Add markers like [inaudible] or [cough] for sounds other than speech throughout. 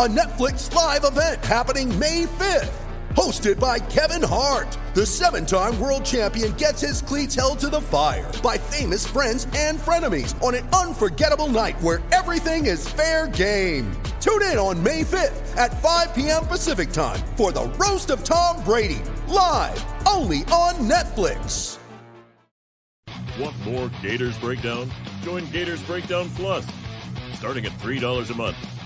a Netflix live event happening May 5th. Hosted by Kevin Hart, the seven time world champion gets his cleats held to the fire by famous friends and frenemies on an unforgettable night where everything is fair game. Tune in on May 5th at 5 p.m. Pacific time for the Roast of Tom Brady, live only on Netflix. Want more Gators Breakdown? Join Gators Breakdown Plus. Starting at $3 a month,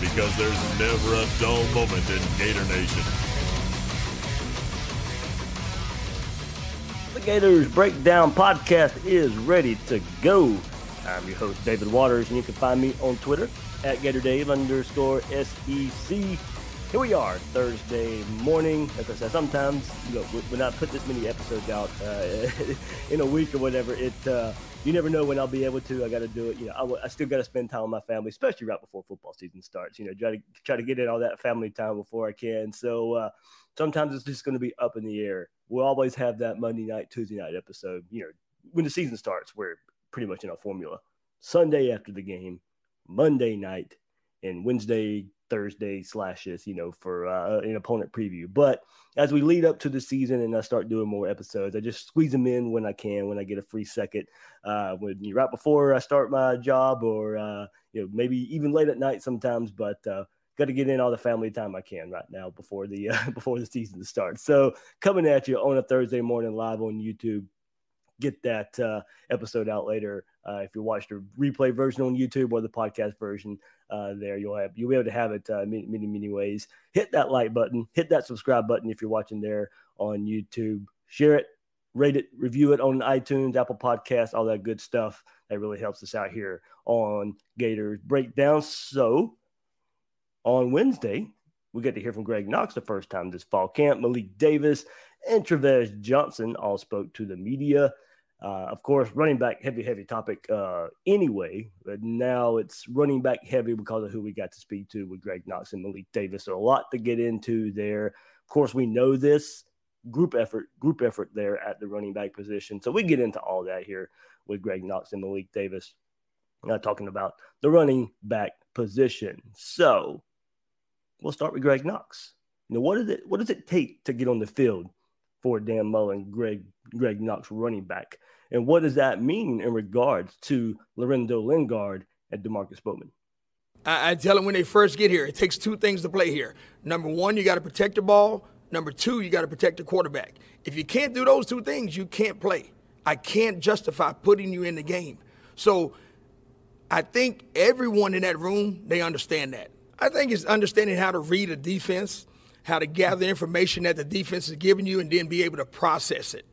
Because there's never a dull moment in Gator Nation. The Gators Breakdown podcast is ready to go. I'm your host, David Waters, and you can find me on Twitter at GatorDave underscore SEC. Here we are, Thursday morning. As I said, sometimes you know, when I put this many episodes out uh, [laughs] in a week or whatever, it uh, you never know when I'll be able to. I got to do it. You know, I, w- I still got to spend time with my family, especially right before football season starts. You know, try to try to get in all that family time before I can. So uh, sometimes it's just going to be up in the air. We'll always have that Monday night, Tuesday night episode. You know, when the season starts, we're pretty much in our formula. Sunday after the game, Monday night, and Wednesday, Thursday slashes, you know, for uh, an opponent preview. But as we lead up to the season and I start doing more episodes, I just squeeze them in when I can, when I get a free second, uh, when right before I start my job, or uh, you know, maybe even late at night sometimes. But uh, got to get in all the family time I can right now before the uh, [laughs] before the season starts. So coming at you on a Thursday morning live on YouTube. Get that uh, episode out later. Uh, if you watch the replay version on YouTube or the podcast version, uh, there you'll have you'll be able to have it uh, many many many ways. Hit that like button, hit that subscribe button if you're watching there on YouTube. Share it, rate it, review it on iTunes, Apple Podcasts, all that good stuff. That really helps us out here on Gators Breakdown. So on Wednesday, we get to hear from Greg Knox the first time this fall camp. Malik Davis and Travis Johnson all spoke to the media. Uh, of course, running back heavy, heavy topic uh, anyway, but now it's running back heavy because of who we got to speak to with Greg Knox and Malik Davis. So a lot to get into there. Of course, we know this group effort, group effort there at the running back position. So we get into all that here with Greg Knox and Malik Davis, uh, talking about the running back position. So we'll start with Greg Knox. You know, what is it? What does it take to get on the field for Dan Mullen, Greg Greg Knox running back. And what does that mean in regards to Lorenzo Lingard and Demarcus Bowman? I, I tell them when they first get here, it takes two things to play here. Number one, you got to protect the ball. Number two, you got to protect the quarterback. If you can't do those two things, you can't play. I can't justify putting you in the game. So I think everyone in that room, they understand that. I think it's understanding how to read a defense, how to gather information that the defense is giving you, and then be able to process it.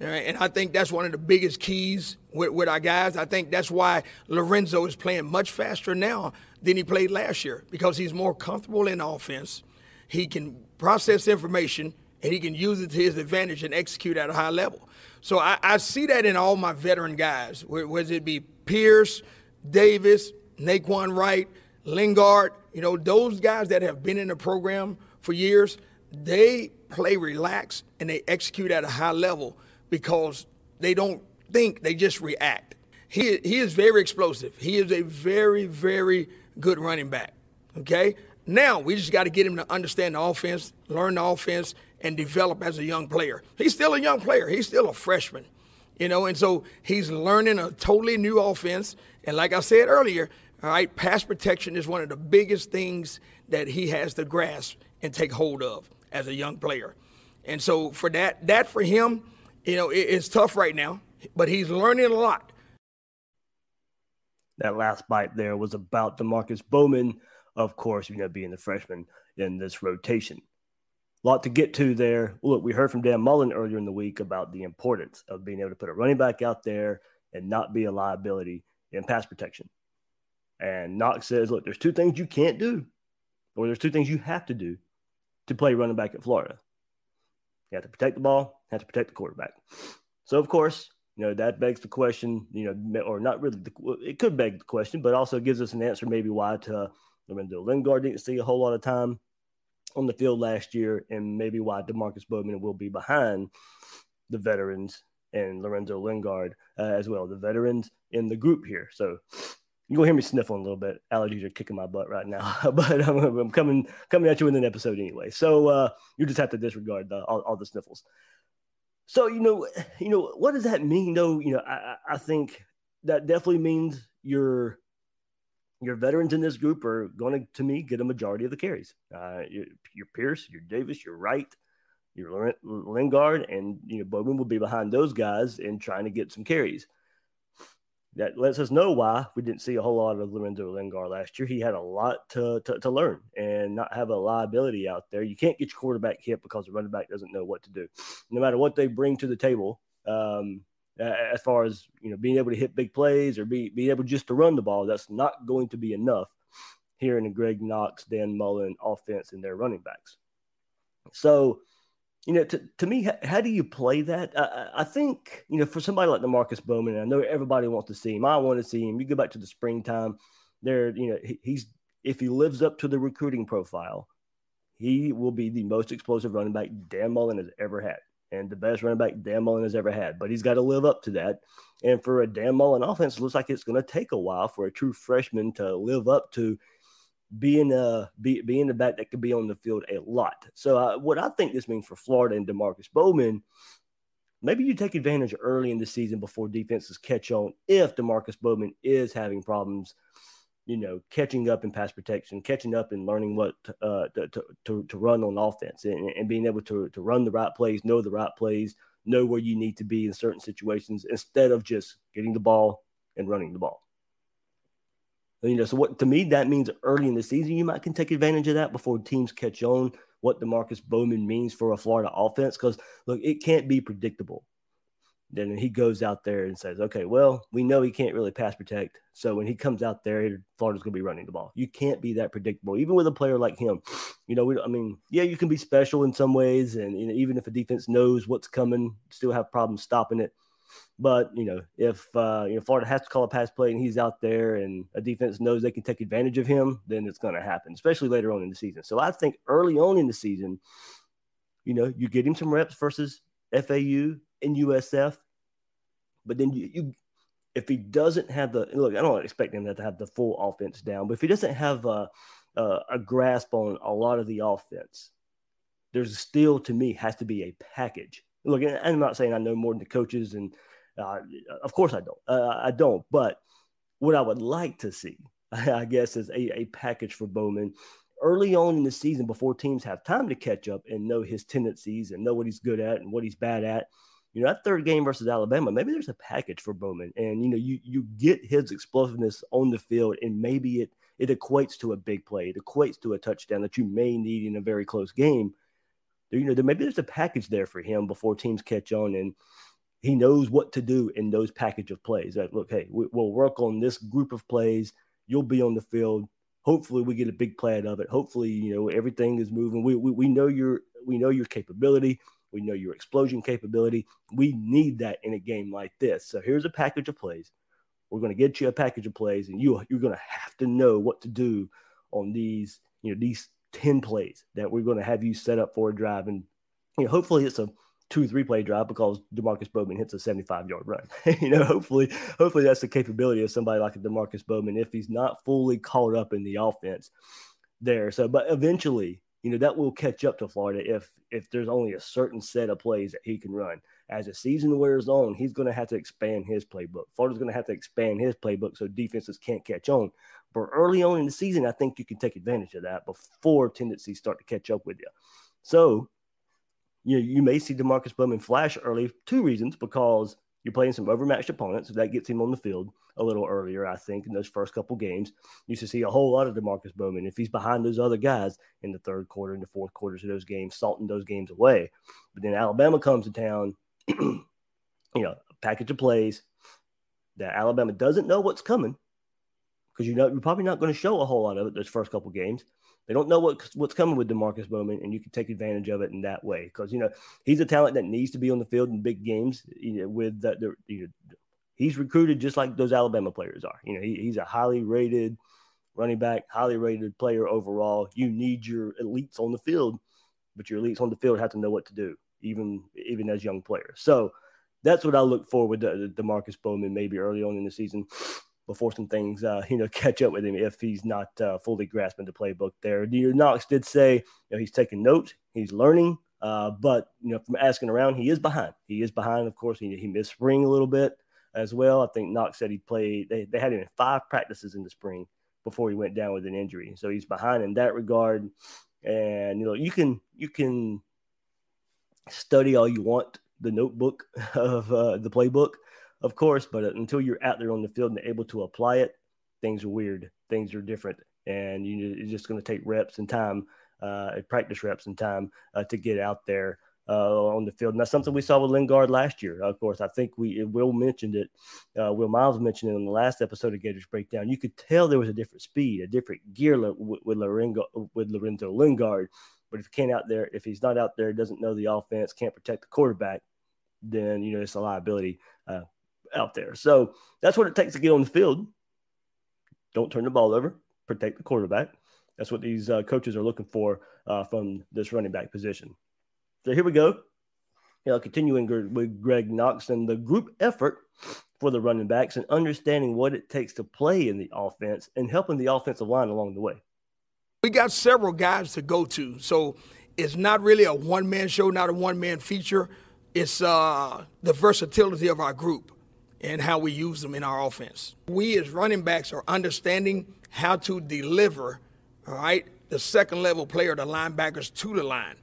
And I think that's one of the biggest keys with, with, our guys. I think that's why Lorenzo is playing much faster now than he played last year because he's more comfortable in offense. He can process information and he can use it to his advantage and execute at a high level. So I, I see that in all my veteran guys, whether it be Pierce, Davis, Nay'Quan Wright, Lingard, you know, those guys that have been in the program for years, they play relaxed and they execute at a high level because they don't think, they just react. He, he is very explosive. He is a very, very good running back. Okay? Now we just got to get him to understand the offense, learn the offense, and develop as a young player. He's still a young player. He's still a freshman. You know, and so he's learning a totally new offense. And like I said earlier, all right, pass protection is one of the biggest things that he has to grasp and take hold of as a young player. And so for that, that for him, you know, it, it's tough right now, but he's learning a lot. That last bite there was about Demarcus Bowman, of course, you know, being the freshman in this rotation. A lot to get to there. Look, we heard from Dan Mullen earlier in the week about the importance of being able to put a running back out there and not be a liability in pass protection. And Knox says, look, there's two things you can't do, or there's two things you have to do to play running back at Florida. You have to protect the ball, have to protect the quarterback. So, of course, you know, that begs the question, you know, or not really, the, it could beg the question, but also gives us an answer maybe why to Lorenzo Lingard didn't see a whole lot of time on the field last year, and maybe why Demarcus Bowman will be behind the veterans and Lorenzo Lingard uh, as well, the veterans in the group here. So you gonna hear me sniffling a little bit. Allergies are kicking my butt right now, [laughs] but I'm, I'm, coming coming at you in an episode anyway. So uh, you just have to disregard the, all, all, the sniffles. So you know, you know, what does that mean? Though, you know, I, I think that definitely means your your veterans in this group are going to, to me, get a majority of the carries. Uh, your, your Pierce, your Davis, your Wright, your Lingard, and you know Bowman will be behind those guys in trying to get some carries that lets us know why we didn't see a whole lot of Lorenzo Lingard last year. He had a lot to, to, to, learn and not have a liability out there. You can't get your quarterback hit because the running back doesn't know what to do. No matter what they bring to the table, um, as far as you know, being able to hit big plays or be, be able just to run the ball, that's not going to be enough here in the Greg Knox, Dan Mullen offense and their running backs. So you know, to, to me, how, how do you play that? I, I, think, you know, for somebody like Demarcus Bowman, I know everybody wants to see him. I want to see him. You go back to the springtime, there, you know, he, he's, if he lives up to the recruiting profile, he will be the most explosive running back Dan Mullen has ever had and the best running back Dan Mullen has ever had. But he's got to live up to that. And for a Dan Mullen offense, it looks like it's going to take a while for a true freshman to live up to being a be, being the back that could be on the field a lot. So uh, what I think this means for Florida and Demarcus Bowman, maybe you take advantage early in the season before defenses catch on. If Demarcus Bowman is having problems, you know, catching up in pass protection, catching up and learning what uh, to, to, to run on offense, and, and being able to to run the right plays, know the right plays, know where you need to be in certain situations, instead of just getting the ball and running the ball. You know, so what to me that means early in the season you might can take advantage of that before teams catch on what Demarcus Bowman means for a Florida offense. Because look, it can't be predictable. Then he goes out there and says, "Okay, well, we know he can't really pass protect, so when he comes out there, Florida's going to be running the ball. You can't be that predictable, even with a player like him. You know, we, I mean, yeah, you can be special in some ways, and you know, even if a defense knows what's coming, still have problems stopping it. But you know, if uh, you know Florida has to call a pass play and he's out there and a defense knows they can take advantage of him, then it's going to happen, especially later on in the season. So I think early on in the season, you know, you get him some reps versus FAU and USF, but then you, you if he doesn't have the look, I don't expect him to have the full offense down, but if he doesn't have a, a, a grasp on a lot of the offense, there's still to me has to be a package look, I'm not saying I know more than the coaches, and uh, of course I don't. Uh, I don't. But what I would like to see, [laughs] I guess, is a, a package for Bowman early on in the season before teams have time to catch up and know his tendencies and know what he's good at and what he's bad at. You know, that third game versus Alabama, maybe there's a package for Bowman, and you know, you you get his explosiveness on the field, and maybe it it equates to a big play, it equates to a touchdown that you may need in a very close game you know, there, maybe there's a package there for him before teams catch on and he knows what to do in those package of plays. That look, hey, we, will work on this group of plays. You'll be on the field. Hopefully, we get a big play out of it. Hopefully, you know everything is moving. We, we, we know your we know your capability. We know your explosion capability. We need that in a game like this. So here's a package of plays. We're going to get you a package of plays, and you you're going to have to know what to do on these you know these 10 plays that we're going to have you set up for a drive. And you know, hopefully it's a two, three play drive because Demarcus Bowman hits a 75 yard run. [laughs] you know, hopefully, hopefully that's the capability of somebody like a Demarcus Bowman if he's not fully caught up in the offense there. So, but eventually, you know, that will catch up to Florida if if there's only a certain set of plays that he can run. as the season wears on, he's going to have to expand his playbook. Florida's going to have to expand his playbook so defenses can't catch on. But early on in the season, I think you can take advantage of that before tendencies start to catch up with you. So you know, you may see Demarcus Bowman flash early. Two reasons because you're playing some overmatched opponents, so that gets him on the field a little earlier. I think in those first couple games, you should see a whole lot of Demarcus Bowman if he's behind those other guys in the third quarter and the fourth quarters of those games, salting those games away. But then Alabama comes to town, [clears throat] you know, package of plays that Alabama doesn't know what's coming because you know you're probably not going to show a whole lot of it those first couple games. They don't know what what's coming with Demarcus Bowman, and you can take advantage of it in that way because you know he's a talent that needs to be on the field in big games. You know, with the, you know, he's recruited just like those Alabama players are. You know, he, he's a highly rated running back, highly rated player overall. You need your elites on the field, but your elites on the field have to know what to do, even even as young players. So that's what I look for with the, Demarcus Bowman maybe early on in the season before some things, uh, [laughs] you know, catch up with him if he's not uh, fully grasping the playbook there. Knox did say, you know, he's taking notes, he's learning, uh, but, you know, from asking around, he is behind. He is behind. Of course, he, he missed spring a little bit as well. I think Knox said he played, they, they had him in five practices in the spring before he went down with an injury. So he's behind in that regard. And, you know, you can, you can study all you want the notebook [laughs] of uh, the playbook of course, but until you're out there on the field and able to apply it, things are weird. Things are different. And you, are just going to take reps and time, uh, practice reps and time uh, to get out there uh, on the field. And that's something we saw with Lingard last year. Of course, I think we Will mentioned it. Uh, Will Miles mentioned it in the last episode of Gators Breakdown. You could tell there was a different speed, a different gear with, with Lorenzo with Lorenzo Lingard. But if he can't out there, if he's not out there, doesn't know the offense, can't protect the quarterback, then you know it's a liability uh, out there. So that's what it takes to get on the field. Don't turn the ball over, protect the quarterback. That's what these uh, coaches are looking for uh, from this running back position. So here we go. You know, continuing with Greg Knox and the group effort for the running backs and understanding what it takes to play in the offense and helping the offensive line along the way. We got several guys to go to, so it's not really a one man show, not a one man feature. It's uh, the versatility of our group and how we use them in our offense. We as running backs are understanding how to deliver, all right, the second level player, the linebackers to the line.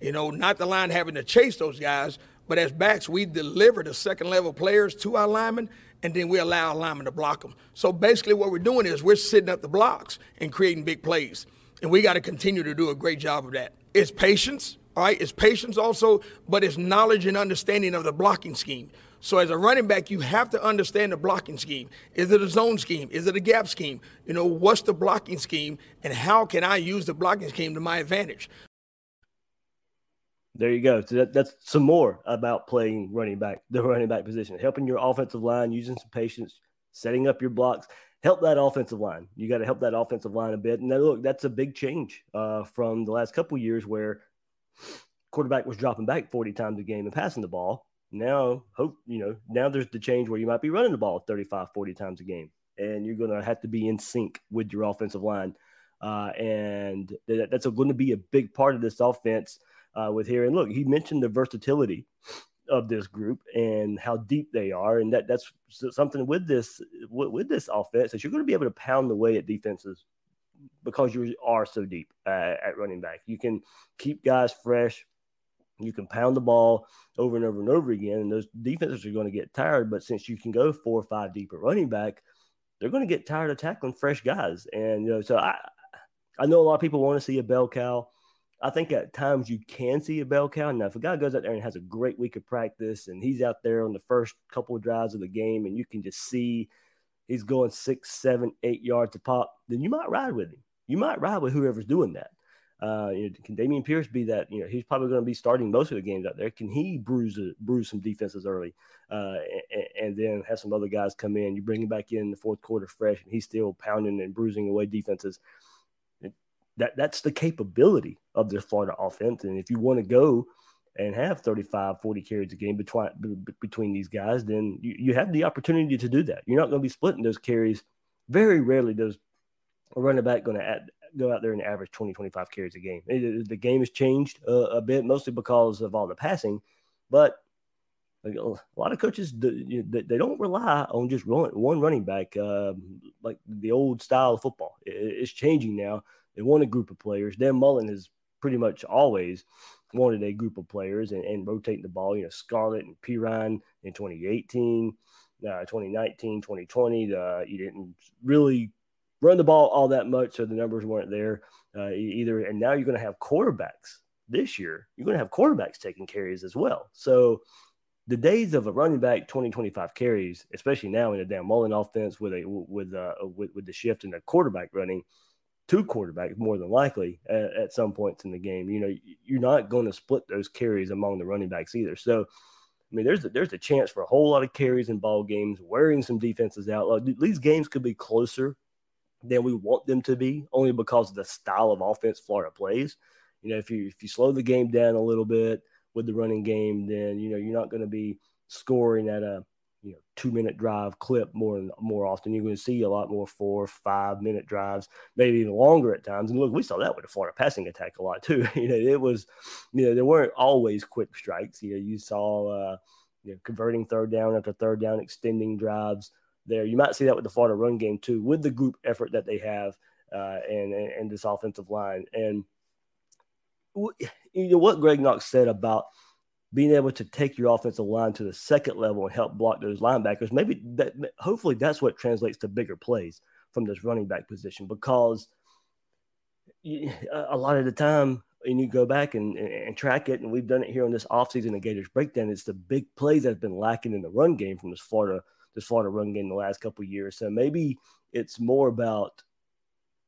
You know, not the line having to chase those guys, but as backs, we deliver the second level players to our linemen, and then we allow our linemen to block them. So basically, what we're doing is we're sitting up the blocks and creating big plays. And we got to continue to do a great job of that. It's patience, all right? It's patience also, but it's knowledge and understanding of the blocking scheme. So as a running back, you have to understand the blocking scheme. Is it a zone scheme? Is it a gap scheme? You know, what's the blocking scheme and how can I use the blocking scheme to my advantage? There you go. So that, that's some more about playing running back, the running back position, helping your offensive line, using some patience, setting up your blocks, help that offensive line. You got to help that offensive line a bit. And now, look, that's a big change uh, from the last couple years where quarterback was dropping back 40 times a game and passing the ball now hope you know now there's the change where you might be running the ball 35 40 times a game and you're going to have to be in sync with your offensive line. Uh, and that, that's going to be a big part of this offense uh, with here. And look he mentioned the versatility of this group and how deep they are and that that's something with this with, with this offense that you're going to be able to pound away at defenses because you are so deep uh, at running back. You can keep guys fresh you can pound the ball over and over and over again, and those defenses are going to get tired. But since you can go four or five deep at running back, they're going to get tired of tackling fresh guys. And you know, so I, I know a lot of people want to see a bell cow. I think at times you can see a bell cow. Now, if a guy goes out there and has a great week of practice, and he's out there on the first couple of drives of the game, and you can just see he's going six, seven, eight yards to pop, then you might ride with him. You might ride with whoever's doing that. Uh, you know, can Dameon Pierce be that? You know, he's probably going to be starting most of the games out there. Can he bruise bruise some defenses early, uh, and, and, then have some other guys come in? You bring him back in the fourth quarter fresh, and he's still pounding and bruising away defenses. That that's the capability of this Florida offense. And if you want to go and have 35, 40 carries a game between between these guys, then you, you have the opportunity to do that. You're not going to be splitting those carries. Very rarely does a running back going to add, go out there and average 20, 25 carries a game. It, the game has changed uh, a bit, mostly because of all the passing, but a lot of coaches they don't rely on just one running back um, like the old style of football. It's changing now. They want a group of players. Dan Mullen has pretty much always wanted a group of players and, and rotating the ball. You know, Scarlett and Perine in 2018, uh, 2019, 2020. Uh, you didn't really run the ball all that much, so the numbers weren't there uh, either. And now you're going to have quarterbacks this year. You're going to have quarterbacks taking carries as well. So the days of a running back 20, 25 carries, especially now in a Dan Mullen offense with a with uh with, with the shift in the quarterback running, two quarterbacks more than likely at, at, some points in the game. You know, you're not going to split those carries among the running backs either. So, I mean, there's a, there's a chance for a whole lot of carries in ball games, wearing some defenses out. Like, these games could be closer than we want them to be, only because of the style of offense Florida plays. You know, if you if you slow the game down a little bit with the running game, then you know you're not going to be scoring at a you know two minute drive clip more and more often. You're going to see a lot more four, five minute drives, maybe even longer at times. And look, we saw that with the Florida passing attack a lot too. [laughs] you know, it was you know there weren't always quick strikes. You know, you saw uh, you know converting third down after third down, extending drives. There, you might see that with the Florida run game too, with the group effort that they have uh, and, and this offensive line and you know what Greg Knox said about being able to take your offensive line to the second level and help block those linebackers. Maybe that, hopefully, that's what translates to bigger plays from this running back position because a lot of the time, and you go back and, and track it, and we've done it here on this offseason in Gators breakdown. It's the big plays that have been lacking in the run game from this Florida this Florida run game the last couple years. So maybe it's more about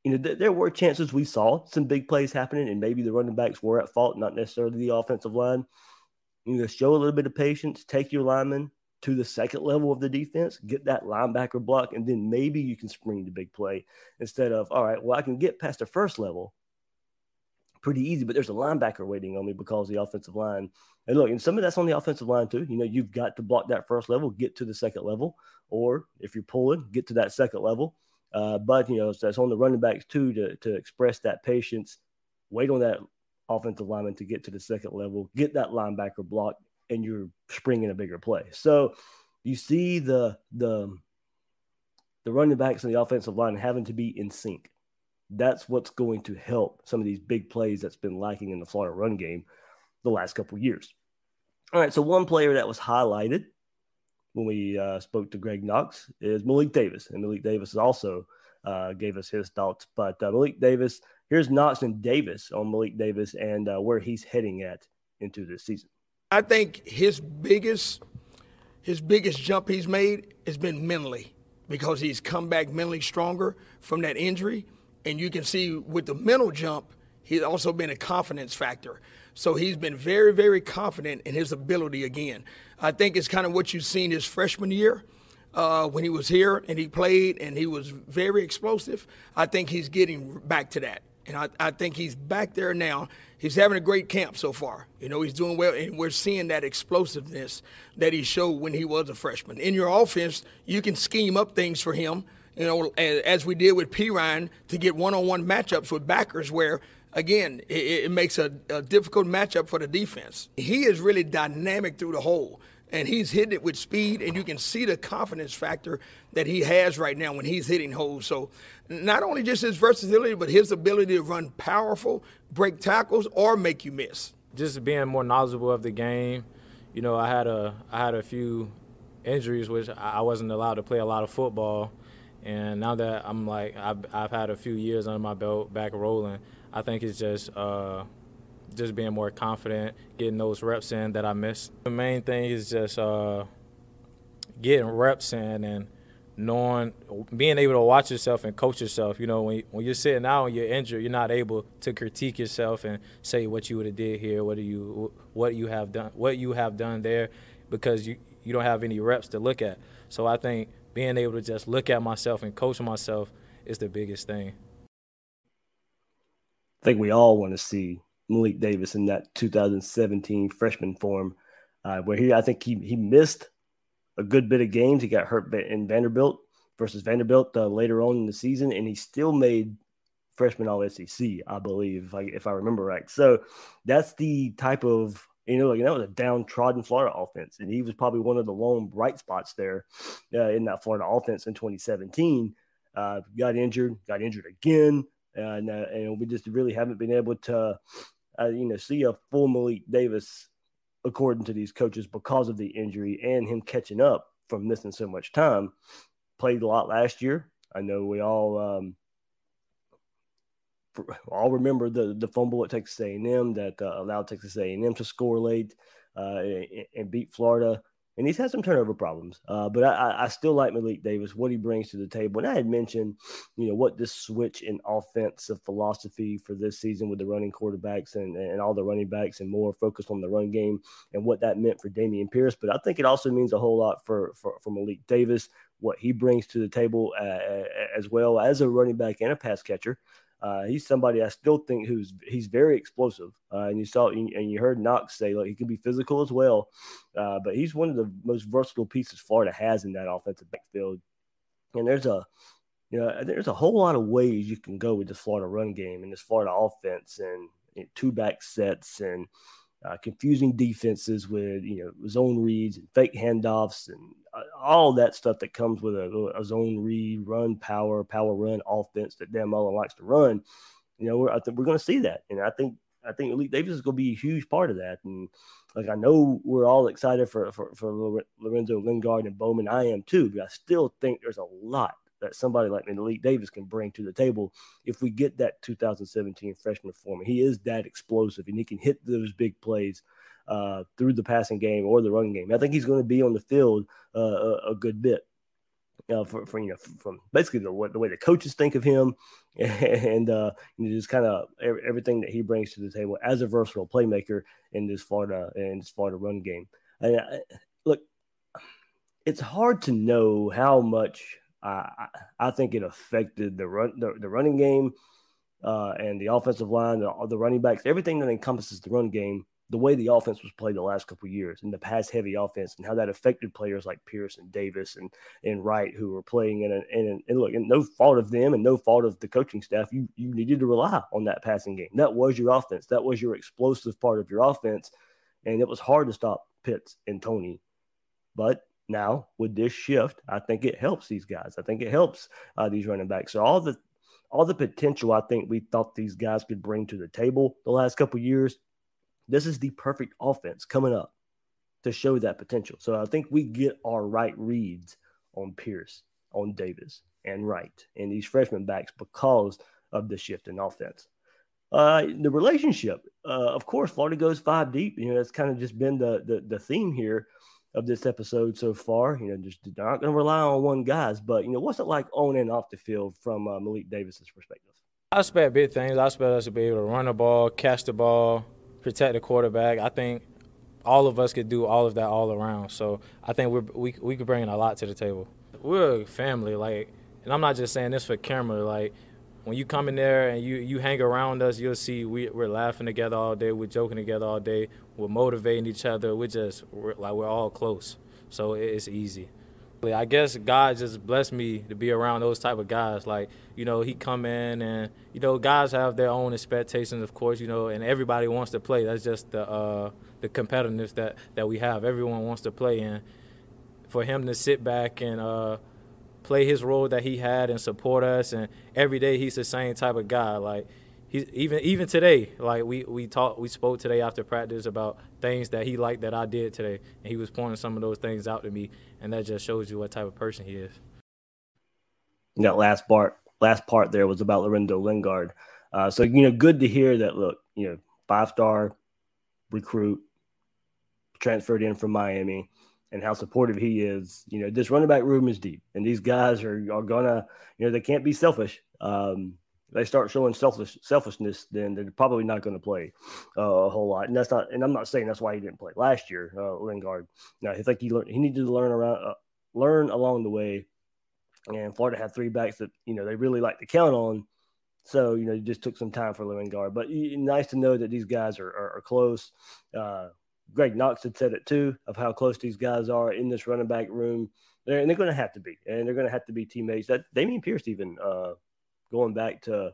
you know, th- there were chances we saw some big plays happening, and maybe the running backs were at fault, not necessarily the offensive line. You know, show a little bit of patience, take your lineman to the second level of the defense, get that linebacker block, and then maybe you can spring the big play instead of, all right, well, I can get past the first level pretty easy, but there's a linebacker waiting on me because the offensive line. And look, and some of that's on the offensive line too. You know, you've got to block that first level, get to the second level, or if you're pulling, get to that second level. Uh, but you know, that's on the running backs too to to express that patience, wait on that offensive lineman to get to the second level, get that linebacker block, and you're springing a bigger play. So you see the the the running backs and the offensive line having to be in sync. That's what's going to help some of these big plays that's been lacking in the Florida run game the last couple years. All right, so one player that was highlighted when we uh, spoke to Greg Knox is Malik Davis, and Malik Davis also uh, gave us his thoughts. But uh, Malik Davis, here's Knox and Davis on Malik Davis and uh, where he's heading at into this season. I think his biggest his biggest jump he's made has been mentally because he's come back mentally stronger from that injury, and you can see with the mental jump, he's also been a confidence factor. So he's been very, very confident in his ability again. I think it's kind of what you've seen his freshman year. Uh, when he was here and he played and he was very explosive, I think he's getting back to that. And I, I think he's back there now. He's having a great camp so far. You know, he's doing well, and we're seeing that explosiveness that he showed when he was a freshman. In your offense, you can scheme up things for him, you know, as we did with Perine to get one on one matchups with backers where again, it, it makes a, a, difficult matchup for the defense. He is really dynamic through the hole, and he's hitting it with speed, and you can see the confidence factor that he has right now when he's hitting holes. So, not only just his versatility, but his ability to run powerful, break tackles, or make you miss. Just being more knowledgeable of the game. You know, I had a I had a few injuries, which I wasn't allowed to play a lot of football. And now that I'm like, I've, I've had a few years under my belt back rolling, I think it's just uh, just being more confident, getting those reps in that I missed. The main thing is just uh, getting reps in and knowing, being able to watch yourself and coach yourself. You know, when you, when you're sitting out and you're injured, you're not able to critique yourself and say what you would have did here, what do you what you have done, what you have done there, because you you don't have any reps to look at. So I think being able to just look at myself and coach myself is the biggest thing. I think we all want to see Malik Davis in that 2017 freshman form, uh, where he I think he he missed a good bit of games. He got hurt in Vanderbilt versus Vanderbilt uh, later on in the season, and he still made freshman All SEC, I believe, if I if I remember right. So that's the type of You know, like that was a downtrodden Florida offense, and he was probably one of the lone bright spots there uh, in that Florida offense in 2017. Uh, got injured, got injured again, and, uh, and we just really haven't been able to, uh, you know, see a full Malik Davis according to these coaches because of the injury and him catching up from missing so much time. Played a lot last year. I know we all um, all remember the the fumble at Texas A&M that uh, allowed Texas A&M to score late uh, and, and, beat Florida. And he's had some turnover problems, uh, but I, I, still like Malik Davis, what he brings to the table. And I had mentioned, you know, what this switch in offensive philosophy for this season with the running quarterbacks and, and all the running backs and more focused on the run game and what that meant for Dameon Pierce. But I think it also means a whole lot for, for, for Malik Davis, what he brings to the table uh, as well as a running back and a pass catcher. Uh, he's somebody I still think who's he's very explosive, uh, and you saw and you heard Knox say like he can be physical as well, uh, but he's one of the most versatile pieces Florida has in that offensive backfield. And there's a you know there's a whole lot of ways you can go with this Florida run game and this Florida offense and, and two back sets and uh, confusing defenses with you know zone reads and fake handoffs and uh, all that stuff that comes with a, a, zone read, run power, power run offense that Dan Mullen likes to run. You know, we're, I think we're going to see that, and I think I think Malik Davis is going to be a huge part of that. And like I know we're all excited for for, for Lorenzo Lingard and Bowman. I am too, but I still think there's a lot that somebody like Malik Davis can bring to the table if we get that 2017 freshman form. He is that explosive and he can hit those big plays uh, through the passing game or the running game. I think he's going to be on the field uh, a, a, good bit. Uh, for, for you know from basically the, the way the coaches think of him [laughs] and uh, you know, just kind of everything that he brings to the table as a versatile playmaker in this Florida in this Florida run game. I, look, it's hard to know how much I, I think it affected the run the, the running game uh, and the offensive line, the, the running backs, everything that encompasses the run game. The way the offense was played the last couple years and the pass heavy offense and how that affected players like Pierce and Davis and, and Wright who were playing in an, in an, and look, and no fault of them and no fault of the coaching staff. You you needed to rely on that passing game. That was your offense. That was your explosive part of your offense, and it was hard to stop Pitts and Toney, But now with this shift, I think it helps these guys. I think it helps uh, these running backs. So all the all the potential I think we thought these guys could bring to the table the last couple years, this is the perfect offense coming up to show that potential. So I think we get our right reads on Pierce, on Davis, and Wright, and these freshman backs because of the shift in offense. Uh, the relationship, uh, of course, Florida goes five deep. You know, that's kind of just been the, the the theme here of this episode so far. You know, just not going to rely on one guys, but you know, what's it like on and off the field from uh, Malik Davis's perspective? I expect big things. I expect us to be able to run the ball, catch the ball, protect the quarterback. I think all of us could do all of that all around. So I think we're, we we could bring a lot to the table. We're a family, like, and I'm not just saying this for camera. Like, when you come in there and you, you hang around us, you'll see we, we're laughing together all day, we're joking together all day, we're motivating each other. We're just we're, like we're all close, so it's easy. I guess God just blessed me to be around those type of guys. Like you know, he come in and you know, guys have their own expectations, of course. You know, and everybody wants to play. That's just the uh, the competitiveness that that we have. Everyone wants to play, and for him to sit back and uh, play his role that he had and support us. And every day he's the same type of guy. Like even even today, like we we talked we spoke today after practice about things that he liked that I did today, and he was pointing some of those things out to me, and that just shows you what type of person he is. That last part, last part there was about Lorenzo Lingard. Uh, so you know, good to hear that. Look, you know, five star recruit transferred in from Miami and how supportive he is. You know, this running back room is deep, and these guys are, are gonna, you know, they can't be selfish. Um, they start showing selfish selfishness, then they're probably not going to play uh, a whole lot. And that's not, and I'm not saying that's why he didn't play last year, uh, Lingard. Now, I think he learned, he needed to learn around, uh, learn along the way. And Florida had three backs that you know they really like to count on. So you know, it just took some time for Lingard. But nice to know that these guys are are, are close. Uh, Greg Knox had said it too of how close these guys are in this running back room. They're, and they're going to have to be, and they're going to have to be teammates. That Dameon Pierce even uh, going back to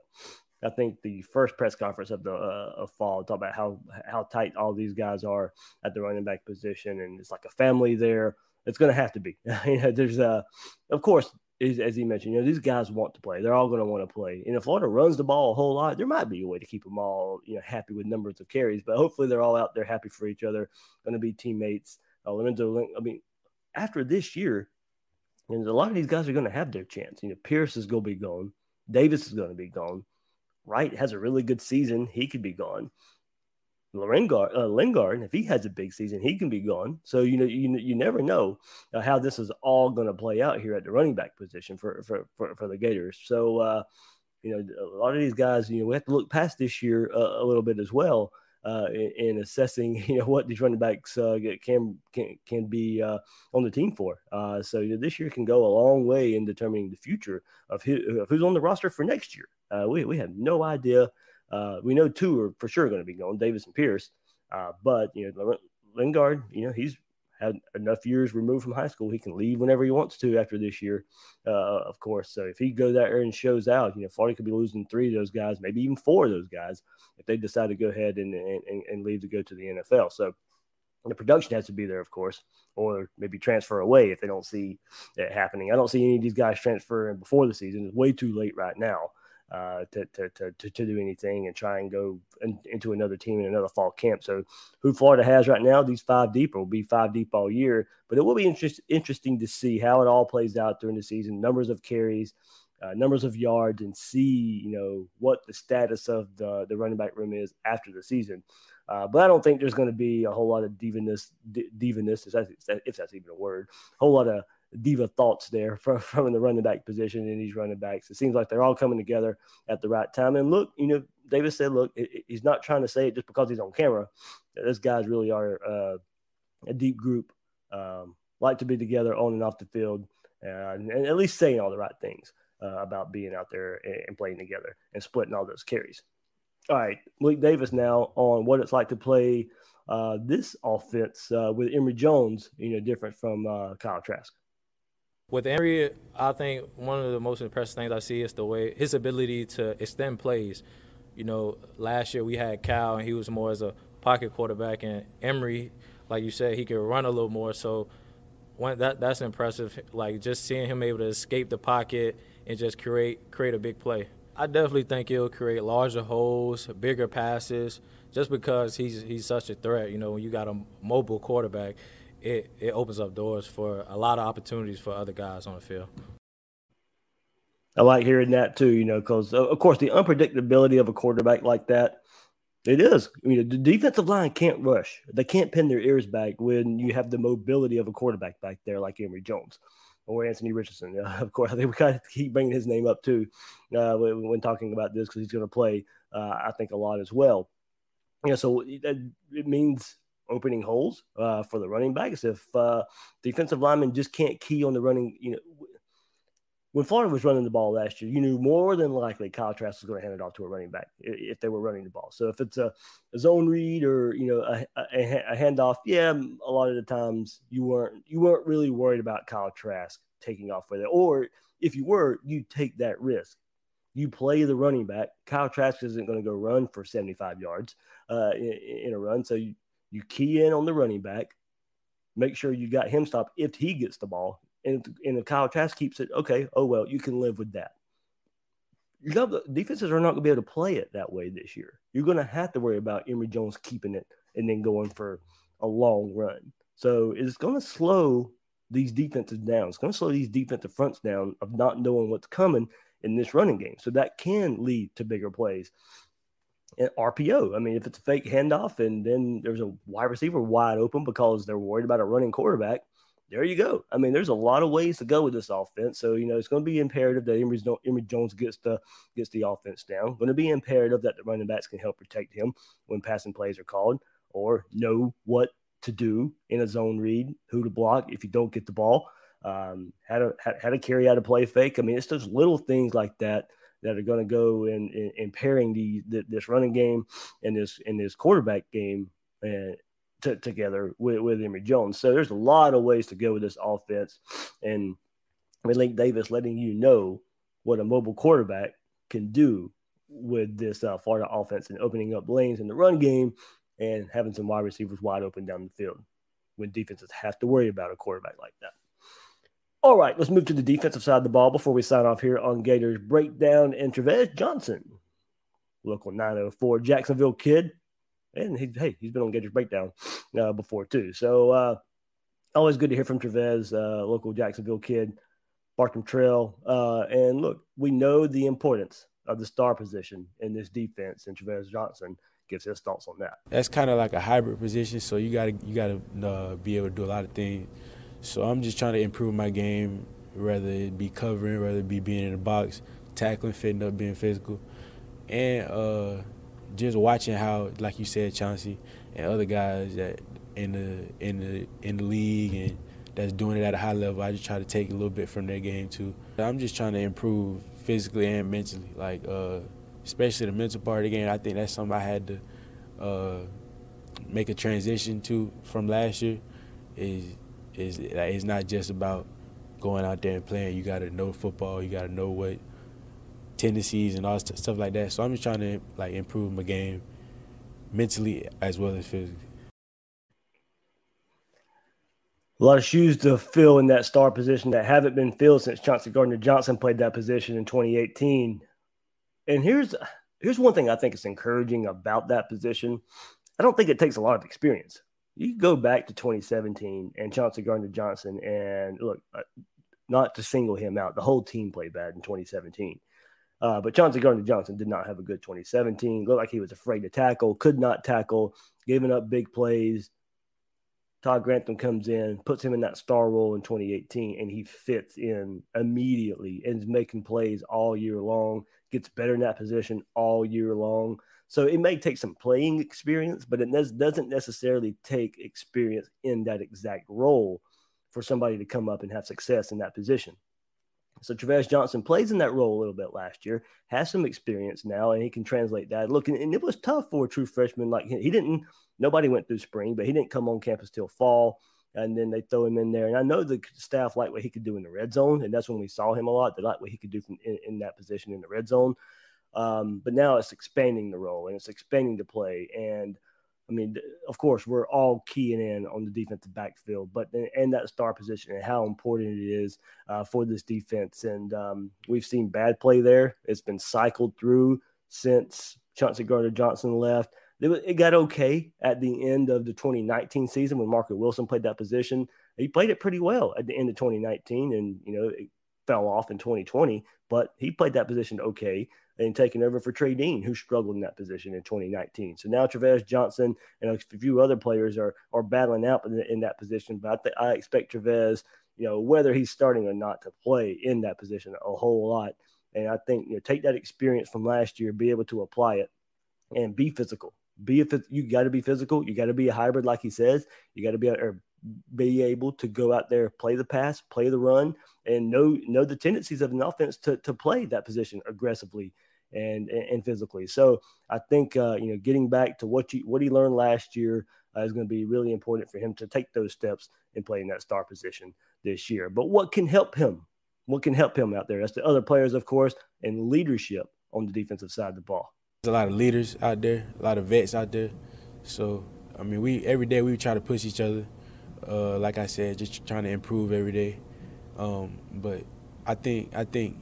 I think the first press conference of the uh, of fall talk about how how tight all these guys are at the running back position, and it's like a family there. It's going to have to be. [laughs] you know, There's a, of course, as, as he mentioned, you know, these guys want to play. They're all going to want to play. And if Florida runs the ball a whole lot, there might be a way to keep them all, you know, happy with numbers of carries. But hopefully, they're all out there happy for each other, going to be teammates. Uh, Lorenzo, I mean, after this year, and a lot of these guys are going to have their chance. You know, Pierce is going to be gone. Davis is going to be gone. Wright has a really good season. He could be gone. Lingard, uh, Lingard, if he has a big season, he can be gone. So you know, you you never know uh, how this is all going to play out here at the running back position for for for, for the Gators. So uh, you know, a lot of these guys, you know, we have to look past this year uh, a little bit as well uh, in, in, assessing, [laughs] you know, what these running backs uh, can can can be uh, on the team for. Uh, so this year can go a long way in determining the future of, who, of who's on the roster for next year. Uh, we we have no idea. Uh, we know two are for sure going to be going, Davis and Pierce. but you know, Lingard, you know, he's had enough years removed from high school, he can leave whenever he wants to after this year, uh, of course. So if he goes out there and shows out, you know, Florida could be losing three of those guys, maybe even four of those guys, if they decide to go ahead and, and, and leave to go to the NFL. So the production has to be there, of course, or maybe transfer away if they don't see it happening. I don't see any of these guys transferring before the season. It's way too late right now uh, to, to, to, to, do anything and try and go in, into another team in another fall camp. So, who Florida has right now, these five deep will be five deep all year. But it will be interest, interesting to see how it all plays out during the season numbers of carries, uh, numbers of yards, and see you know what the status of the, the running back room is after the season. Uh, but I don't think there's going to be a whole lot of diviness, diviness, if that's, if that's even a word, a whole lot of diva thoughts there from, [laughs] from the running back position and these running backs. It seems like they're all coming together at the right time. And look, you know, Davis said, look, he's not trying to say it just because he's on camera. Those guys really are uh, a deep group, um, like to be together on and off the field, uh, and, and, at least saying all the right things uh, about being out there and, and, playing together and splitting all those carries. All right, Malik Davis now on what it's like to play uh, this offense uh, with Emory Jones, you know, different from uh, Kyle Trask. With Emory, I think one of the most impressive things I see is the way his ability to extend plays. You know, last year we had Cal, and he was more as a pocket quarterback, and Emory, like you said, he could run a little more. So, that that's impressive. Like just seeing him able to escape the pocket and just create create a big play. I definitely think he'll create larger holes, bigger passes, just because he's he's such a threat. You know, when you got a mobile quarterback, it, it opens up doors for a lot of opportunities for other guys on the field. I like hearing that too, you know, because of course the unpredictability of a quarterback like that, it is. I mean, the defensive line can't rush. They can't pin their ears back when you have the mobility of a quarterback back there like Emory Jones or Anthony Richardson. Uh, [laughs] of course, I think we got to keep bringing his name up too uh, when, when, talking about this because he's going to play, uh, I think, a lot as well. Yeah, so it, it means opening holes uh, for the running backs. If uh, defensive linemen just can't key on the running, you know, when Florida was running the ball last year, you knew more than likely Kyle Trask was going to hand it off to a running back if they were running the ball. So if it's a, a zone read or you know a, a, a, handoff, yeah, a lot of the times you weren't you weren't really worried about Kyle Trask taking off with it, or if you were, you take that risk. You play the running back. Kyle Trask isn't going to go run for 75 yards uh, in, in, a run, so you, you key in on the running back, make sure you got him stopped if he gets the ball. And if, and if Kyle Trask keeps it, okay, oh well, you can live with that. You know, defenses are not going to be able to play it that way this year. You're going to have to worry about Emory Jones keeping it and then going for a long run. So it's going to slow these defenses down. It's going to slow these defensive fronts down of not knowing what's coming in this running game. So that can lead to bigger plays. RPO. I mean, if it's a fake handoff and then there's a wide receiver wide open because they're worried about a running quarterback, there you go. I mean, there's a lot of ways to go with this offense. So you know, it's going to be imperative that Emory, Emory Jones gets the gets the offense down. Going to be imperative that the running backs can help protect him when passing plays are called, or know what to do in a zone read, who to block if you don't get the ball, um, how to how, to carry out a play fake. I mean, it's those little things like that that are going to go in, in, in pairing the, the, this running game and this and this quarterback game and t- together with, with Emory Jones. So there's a lot of ways to go with this offense, and with Link Davis letting you know what a mobile quarterback can do with this uh, Florida offense and opening up lanes in the run game and having some wide receivers wide open down the field when defenses have to worry about a quarterback like that. All right, let's move to the defensive side of the ball before we sign off here on Gators Breakdown and Travis Johnson, local 904 Jacksonville kid. And he, hey, he's been on Gators Breakdown uh, before too. So uh, always good to hear from Travis, uh, local Jacksonville kid, Bartram Trail. Uh, and look, we know the importance of the star position in this defense, and Travis Johnson gives his thoughts on that. That's kind of like a hybrid position, so you got to you got to uh, be able to do a lot of things. So I'm just trying to improve my game, whether it be covering, whether it be being in the box, tackling, fitting up, being physical, and uh, just watching how, like you said, Chauncey and other guys that in the in the in the league and that's doing it at a high level. I just try to take a little bit from their game too. I'm just trying to improve physically and mentally, like uh, especially the mental part of the game. I think that's something I had to uh, make a transition to from last year. Is is it's not just about going out there and playing. You got to know football. You got to know what tendencies and all stuff like that. So I'm just trying to like improve my game mentally as well as physically. A lot of shoes to fill in that star position that haven't been filled since Chauncey Gardner Johnson played that position in 2018. And here's here's one thing I think is encouraging about that position. I don't think it takes a lot of experience. You go back to 2017 and Chauncey Gardner Johnson, and look, uh, not to single him out, the whole team played bad in 2017. Uh, but Chauncey Gardner Johnson did not have a good 2017. Looked like he was afraid to tackle, could not tackle, giving up big plays. Todd Grantham comes in, puts him in that star role in 2018, and he fits in immediately and is making plays all year long, gets better in that position all year long. So it may take some playing experience, but it doesn't necessarily take experience in that exact role for somebody to come up and have success in that position. So Travis Johnson plays in that role a little bit last year, has some experience now, and he can translate that. Look, and, it was tough for a true freshman like him. He didn't. Nobody went through spring, but he didn't come on campus till fall, and then they throw him in there. And I know the staff liked what he could do in the red zone, and that's when we saw him a lot. They liked what he could do from in, in that position in the red zone. Um, but now it's expanding the role and it's expanding the play and I mean, of course, we're all keying in on the defensive backfield, but and that star position and how important it is uh, for this defense. And um, we've seen bad play there. It's been cycled through since Chauncey Gardner Johnson left. It, it got okay at the end of the 2019 season when Marco Wilson played that position. He played it pretty well at the end of 2019, and you know it fell off in 2020, but he played that position okay and taking over for Trey Dean, who struggled in that position in 2019. So now Travis Johnson and a few other players are are battling out in, in that position. But I, th- I expect Travis, you know, whether he's starting or not, to play in that position a whole lot. And I think you know, take that experience from last year, be able to apply it, and be physical. Be a you got to be physical. You got to be a hybrid, like he says. You got to be or be able to go out there, play the pass, play the run, and know know the tendencies of an offense to to play that position aggressively and and, physically. So I think uh, you know getting back to what you what he learned last year uh, is going to be really important for him to take those steps and play in that star position this year. But what can help him? What can help him out there? That's the other players, of course, and leadership on the defensive side of the ball. There's a lot of leaders out there, a lot of vets out there. So I mean, we every day we try to push each other. Uh, like I said, just trying to improve every day. Um, but I think I think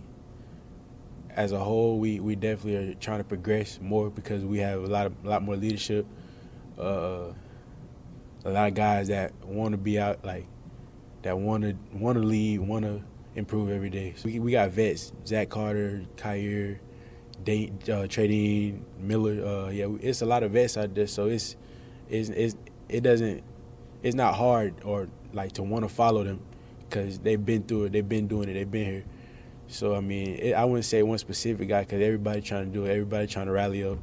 as a whole, we, we definitely are trying to progress more because we have a lot of a lot more leadership. Uh, a lot of guys that want to be out, like that want to want to lead, want to improve every day. So we, we got vets: Zach Carter, Kaiir, Day, uh, Trey Miller. Uh, yeah, it's a lot of vets out there. So it's it's, it's it doesn't it's not hard or like to want to follow them because they've been through it. They've been doing it. They've been here. So I mean, it, I wouldn't say one specific guy because everybody trying to do it. Everybody trying to rally up.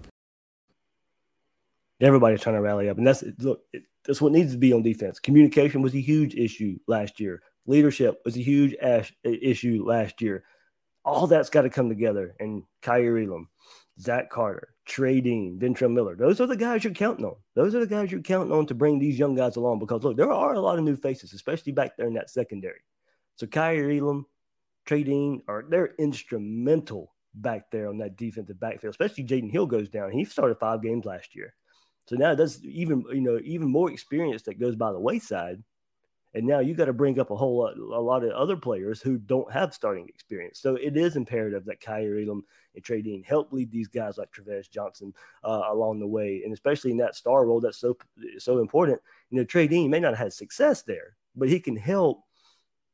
Everybody's trying to rally up, and that's look. It, that's what needs to be on defense. Communication was a huge issue last year. Leadership was a huge ash, issue last year. All that's got to come together. And Kaiir Elam, Zach Carter, Trey Dean, Ventrell Miller. Those are the guys you're counting on. Those are the guys you're counting on to bring these young guys along because look, there are a lot of new faces, especially back there in that secondary. So Kaiir Elam, Trey or they're instrumental back there on that defensive backfield, especially Jaden Hill goes down. He started five games last year. So now that's even you know even more experience that goes by the wayside, and now you got to bring up a whole lot, a lot of other players who don't have starting experience. So it is imperative that Kaiir Elam and Trey Dean help lead these guys like Travis Johnson uh, along the way, and especially in that star role that's so so important. You know, Trey Dean may not have had success there, but he can help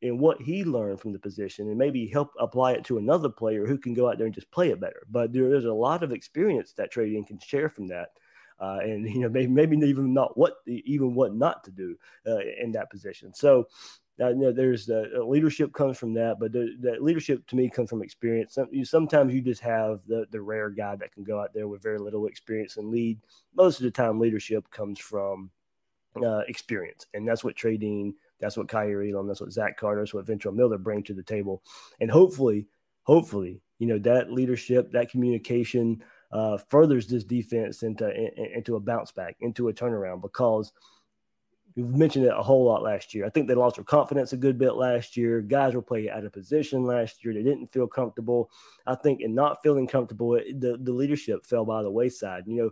in what he learned from the position and maybe help apply it to another player who can go out there and just play it better. But there is a lot of experience that Trey Dean can share from that uh, and [laughs] you know maybe maybe even not what even what not to do uh, in that position. So. Uh, you know, there's uh, leadership comes from that, but the, the, leadership to me comes from experience. Some, you, sometimes you just have the the rare guy that can go out there with very little experience and lead. Most of the time, leadership comes from uh, experience, and that's what Trey Dean that's what Kaiir Elam, that's what Zach Carter, that's what Ventrell Miller bring to the table, and hopefully, hopefully, you know that leadership, that communication, uh, furthers this defense into into a bounce back, into a turnaround because you've mentioned it a whole lot last year. I think they lost their confidence a good bit last year. Guys were playing out of position last year. They didn't feel comfortable. I think in not feeling comfortable, the, the leadership fell by the wayside. You know,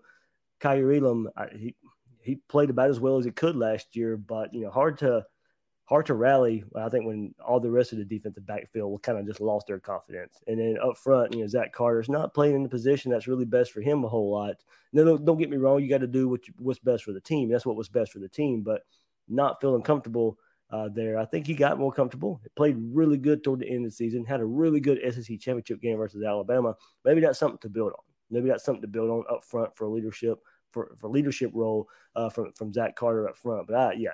Kaiir Elam, he, he played about as well as he could last year, but, you know, hard to – hard to rally. I think when all the rest of the defensive backfield kind of just lost their confidence, and then up front, you know, Zach Carter's not playing in the position that's really best for him a whole lot. No, don't, get me wrong, you got to do what you, what's best for the team. That's what was best for the team, but not feeling comfortable. Uh, there, I think he got more comfortable. He played really good toward the end of the season. Had a really good SEC championship game versus Alabama. Maybe that's something to build on. Maybe that's something to build on up front for leadership for, for leadership role uh, from from Zach Carter up front. But I, yeah,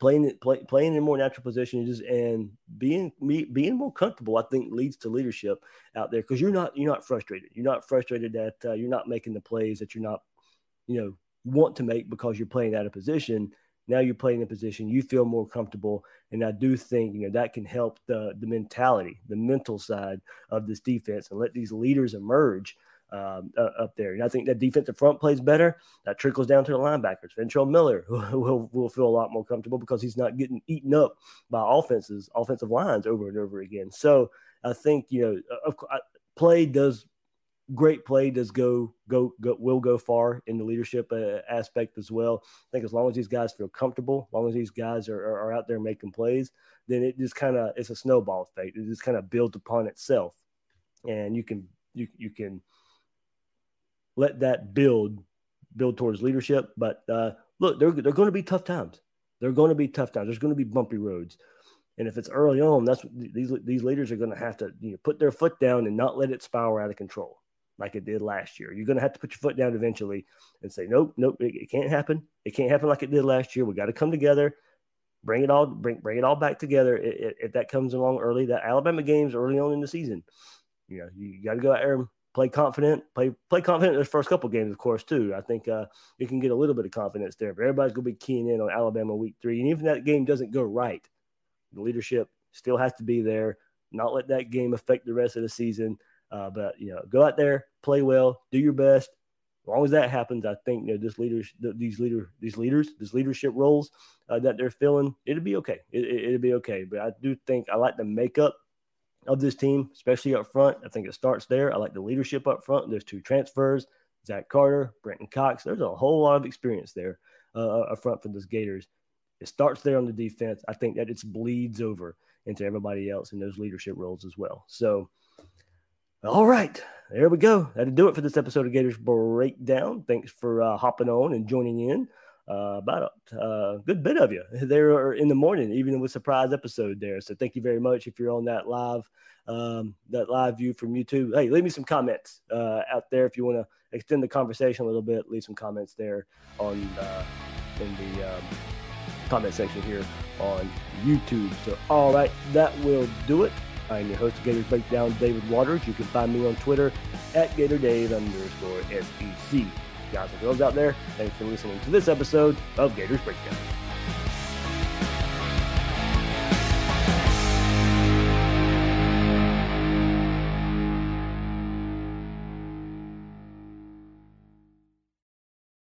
playing play, playing in more natural positions and being me being more comfortable i think leads to leadership out there because you're not you're not frustrated. You're not frustrated that uh, you're not making the plays that you're not you know want to make because you're playing out of position. Now you're playing in a position you feel more comfortable and i do think you know that can help the the mentality the mental side of this defense and let these leaders emerge um, uh, up there. And I think that defensive front plays better. That trickles down to the linebackers. Ventrell Miller [laughs] will, will feel a lot more comfortable because he's not getting eaten up by offenses, offensive lines over and over again. So I think you know, of, play does great play does go go go will go far in the leadership uh, aspect as well. I think as long as these guys feel comfortable, as long as these guys are, are, are out there making plays, then it just kind of it's a snowball effect. It just kind of builds upon itself, and you can you you can let that build build towards leadership. But uh, look, they're they're going to be tough times. They're going to be tough times. There's going to be bumpy roads. And if it's early on, that's these these leaders are going to have to you know, put their foot down and not let it spiral out of control like it did last year. You're going to have to put your foot down eventually and say, nope, nope, it, it can't happen. It can't happen like it did last year. We got to come together, bring it all, bring bring it all back together. if that comes along early, that Alabama games early on in the season, you know, you got to go out there play confident, play play confident in the first couple games, of course, too. I think uh, you can get a little bit of confidence there. But everybody's going to be keying in on Alabama week three. And even if that game doesn't go right, the leadership still has to be there, not let that game affect the rest of the season. Uh, but, you know, go out there, play well, do your best. As long as that happens, I think you know this leaders, these leader, these leaders, these leadership roles uh, that they're filling, it'll be okay. It, it, it'll be okay. But I do think I like the makeup of this team, especially up front. I think it starts there. I like the leadership up front. There's two transfers, Zach Carter, Brenton Cox. There's a whole lot of experience there uh, up front for those Gators. It starts there on the defense. I think that it bleeds over into everybody else in those leadership roles as well. So, all right, there we go. That'll do it for this episode of Gators Breakdown. Thanks for uh, hopping on and joining in uh, about a uh, good bit of you [laughs] there in the morning, even with surprise episode there. So thank you very much if you're on that live um, that live view from YouTube. Hey, leave me some comments uh, out there if you want to extend the conversation a little bit. Leave some comments there on in the um, comment section here on YouTube. So all right, that will do it. I'm your host of Gators Breakdown, David Waters. You can find me on Twitter at GatorDave underscore SEC guys and girls out there. Thanks for listening to this episode of Gators Breakdown.